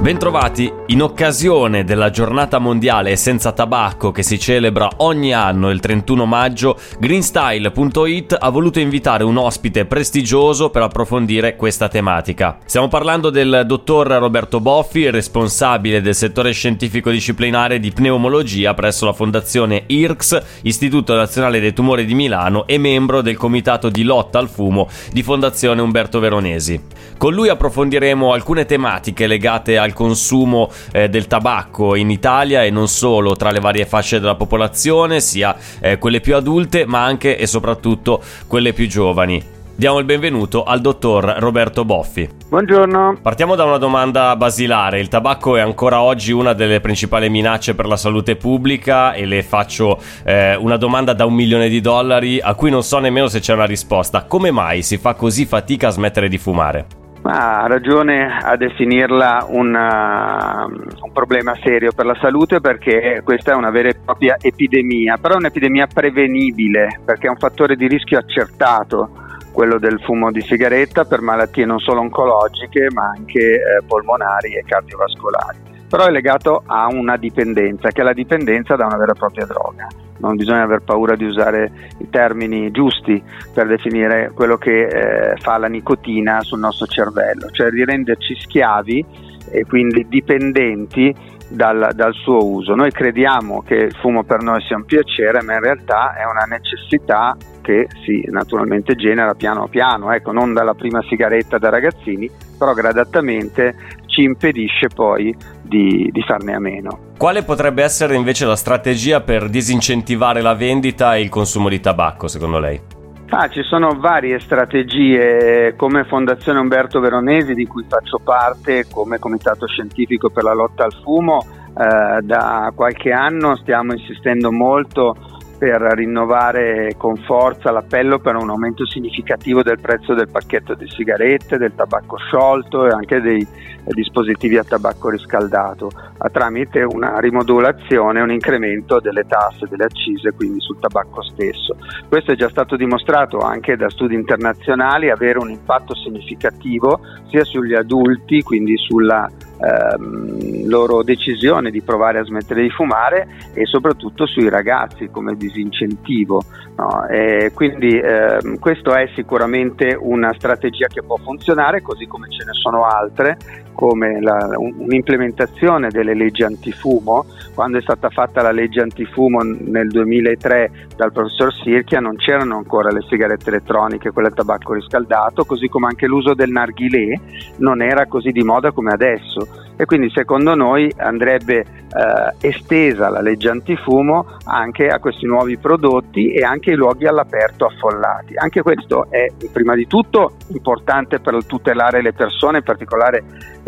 Bentrovati, in occasione della giornata mondiale senza tabacco che si celebra ogni anno il 31 maggio, greenstyle.it ha voluto invitare un ospite prestigioso per approfondire questa tematica. Stiamo parlando del dottor Roberto Boffi, responsabile del settore scientifico disciplinare di pneumologia presso la fondazione IRCS, Istituto Nazionale dei Tumori di Milano e membro del comitato di lotta al fumo di Fondazione Umberto Veronesi. Con lui approfondiremo alcune tematiche legate al consumo eh, del tabacco in Italia e non solo tra le varie fasce della popolazione, sia eh, quelle più adulte ma anche e soprattutto quelle più giovani. Diamo il benvenuto al dottor Roberto Boffi. Buongiorno. Partiamo da una domanda basilare. Il tabacco è ancora oggi una delle principali minacce per la salute pubblica e le faccio eh, una domanda da un milione di dollari a cui non so nemmeno se c'è una risposta. Come mai si fa così fatica a smettere di fumare? Ma ha ragione a definirla una, un problema serio per la salute perché questa è una vera e propria epidemia, però è un'epidemia prevenibile perché è un fattore di rischio accertato quello del fumo di sigaretta per malattie non solo oncologiche ma anche eh, polmonari e cardiovascolari. Però è legato a una dipendenza, che è la dipendenza da una vera e propria droga non bisogna aver paura di usare i termini giusti per definire quello che eh, fa la nicotina sul nostro cervello, cioè di renderci schiavi e quindi dipendenti dal, dal, suo uso. Noi crediamo che il fumo per noi sia un piacere, ma in realtà è una necessità che si naturalmente genera piano piano, ecco, non dalla prima sigaretta da ragazzini, però gradatamente ci impedisce poi di, di farne a meno. Quale potrebbe essere invece la strategia per disincentivare la vendita e il consumo di tabacco, secondo lei? Ah, ci sono varie strategie come Fondazione Umberto Veronesi di cui faccio parte come comitato scientifico per la lotta al fumo. Eh, da qualche anno stiamo insistendo molto per rinnovare con forza l'appello per un aumento significativo del prezzo del pacchetto di sigarette, del tabacco sciolto e anche dei dispositivi a tabacco riscaldato tramite una rimodulazione un incremento delle tasse, delle accise quindi sul tabacco stesso. Questo è già stato dimostrato anche da studi internazionali avere un impatto significativo sia sugli adulti, quindi sulla ehm, loro decisione di provare a smettere di fumare e soprattutto sui ragazzi come disincentivo. No? quindi ehm, questa è sicuramente una strategia che può funzionare, così come ce ne sono altre, come la, un'implementazione delle leggi antifumo. Quando è stata fatta la legge antifumo nel 2003 dal professor Sirchia non c'erano ancora le sigarette elettroniche, quelle a tabacco riscaldato, così come anche l'uso del narghilè non era così di moda come adesso e quindi secondo noi andrebbe eh, estesa la legge antifumo anche a questi nuovi prodotti e anche ai luoghi all'aperto affollati. Anche questo è prima di tutto importante per tutelare le persone, in particolare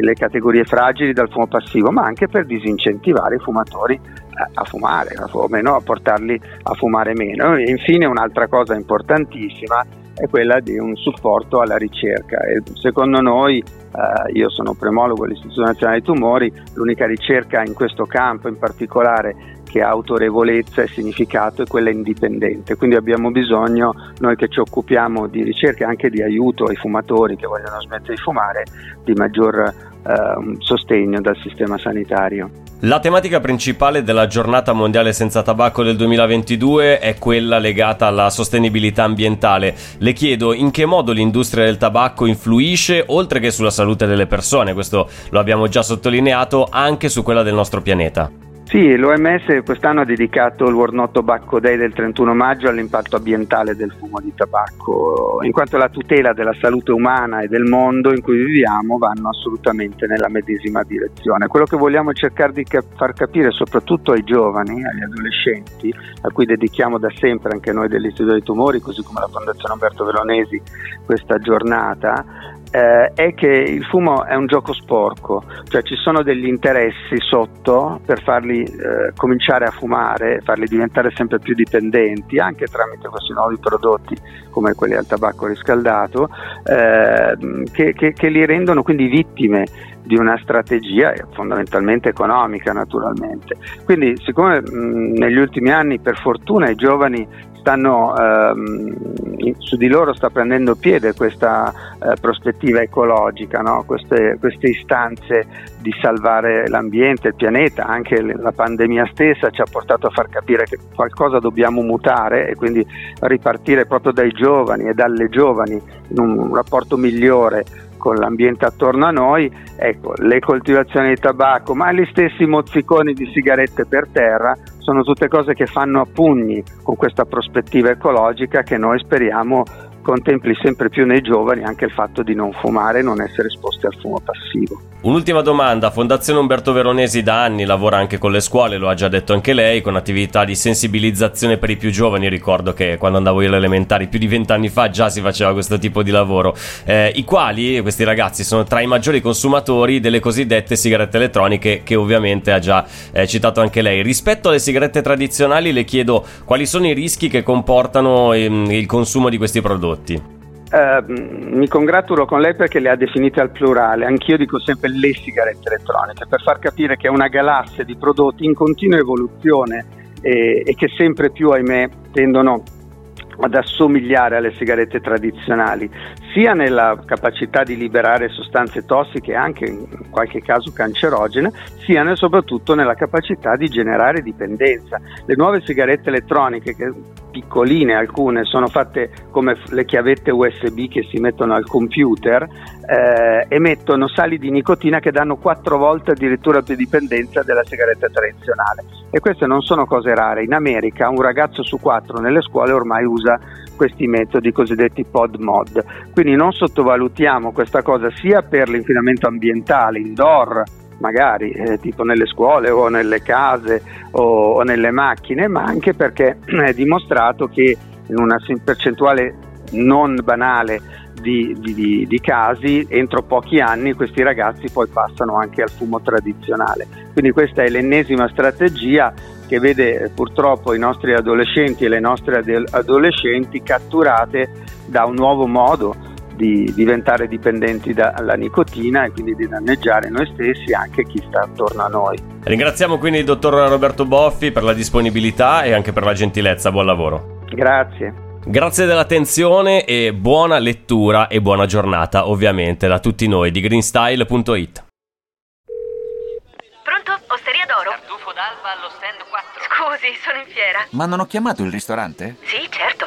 le categorie fragili dal fumo passivo, ma anche per disincentivare i fumatori eh, a fumare, o meno a portarli a fumare meno. E infine un'altra cosa importantissima è quella di un supporto alla ricerca e secondo noi, eh, io sono premologo all'Istituto Nazionale dei Tumori, l'unica ricerca in questo campo in particolare che ha autorevolezza e significato è quella indipendente, quindi abbiamo bisogno, noi che ci occupiamo di ricerca e anche di aiuto ai fumatori che vogliono smettere di fumare, di maggior eh, sostegno dal sistema sanitario. La tematica principale della giornata mondiale senza tabacco del 2022 è quella legata alla sostenibilità ambientale. Le chiedo in che modo l'industria del tabacco influisce, oltre che sulla salute delle persone, questo lo abbiamo già sottolineato, anche su quella del nostro pianeta. Sì, l'OMS quest'anno ha dedicato il World Not Tobacco Day del 31 maggio all'impatto ambientale del fumo di tabacco, in quanto la tutela della salute umana e del mondo in cui viviamo vanno assolutamente nella medesima direzione. Quello che vogliamo cercare di cap- far capire soprattutto ai giovani, agli adolescenti, a cui dedichiamo da sempre anche noi dell'Istituto dei Tumori, così come la Fondazione Umberto Veronesi, questa giornata, eh, è che il fumo è un gioco sporco, cioè ci sono degli interessi sotto per farli eh, cominciare a fumare, farli diventare sempre più dipendenti, anche tramite questi nuovi prodotti come quelli al tabacco riscaldato, eh, che, che, che li rendono quindi vittime di una strategia fondamentalmente economica naturalmente. Quindi siccome mh, negli ultimi anni per fortuna i giovani stanno, ehm, su di loro sta prendendo piede questa eh, prospettiva ecologica, no? queste, queste, istanze di salvare l'ambiente, il pianeta, anche la pandemia stessa ci ha portato a far capire che qualcosa dobbiamo mutare e quindi ripartire proprio dai giovani e dalle giovani in un rapporto migliore con l'ambiente attorno a noi, ecco, le coltivazioni di tabacco, ma gli stessi mozziconi di sigarette per terra sono tutte cose che fanno a pugni con questa prospettiva ecologica che noi speriamo contempli sempre più nei giovani anche il fatto di non fumare e non essere esposti al fumo passivo. Un'ultima domanda, Fondazione Umberto Veronesi da anni lavora anche con le scuole, lo ha già detto anche lei, con attività di sensibilizzazione per i più giovani, ricordo che quando andavo io alle elementari più di vent'anni fa già si faceva questo tipo di lavoro, eh, i quali, questi ragazzi, sono tra i maggiori consumatori delle cosiddette sigarette elettroniche che ovviamente ha già eh, citato anche lei. Rispetto alle sigarette tradizionali le chiedo quali sono i rischi che comportano ehm, il consumo di questi prodotti. Uh, mi congratulo con lei perché le ha definite al plurale, anch'io dico sempre le sigarette elettroniche, per far capire che è una galassia di prodotti in continua evoluzione e, e che sempre più, ahimè, tendono ad assomigliare alle sigarette tradizionali, sia nella capacità di liberare sostanze tossiche, anche in qualche caso cancerogene, sia nel, soprattutto nella capacità di generare dipendenza. Le nuove sigarette elettroniche, che piccoline alcune, sono fatte come le chiavette USB che si mettono al computer, eh, emettono sali di nicotina che danno quattro volte addirittura più dipendenza della sigaretta tradizionale. E queste non sono cose rare. In America un ragazzo su quattro nelle scuole ormai usa questi metodi cosiddetti pod mod. Quindi non sottovalutiamo questa cosa sia per l'inquinamento ambientale, indoor, magari eh, tipo nelle scuole o nelle case o, o, nelle macchine, ma anche perché è dimostrato che in una percentuale non banale di, di, di, casi entro pochi anni questi ragazzi poi passano anche al fumo tradizionale. Quindi questa è l'ennesima strategia che vede purtroppo i nostri adolescenti e le nostre adolescenti catturate da un nuovo modo di diventare dipendenti dalla nicotina e quindi di danneggiare noi stessi e anche chi sta attorno a noi. Ringraziamo quindi il dottor Roberto Boffi per la disponibilità e anche per la gentilezza. Buon lavoro. Grazie. Grazie dell'attenzione e buona lettura e buona giornata ovviamente da tutti noi di greenstyle.it. d'alba allo stand 4. Scusi, sono in fiera. Ma non ho chiamato il ristorante? Sì, certo.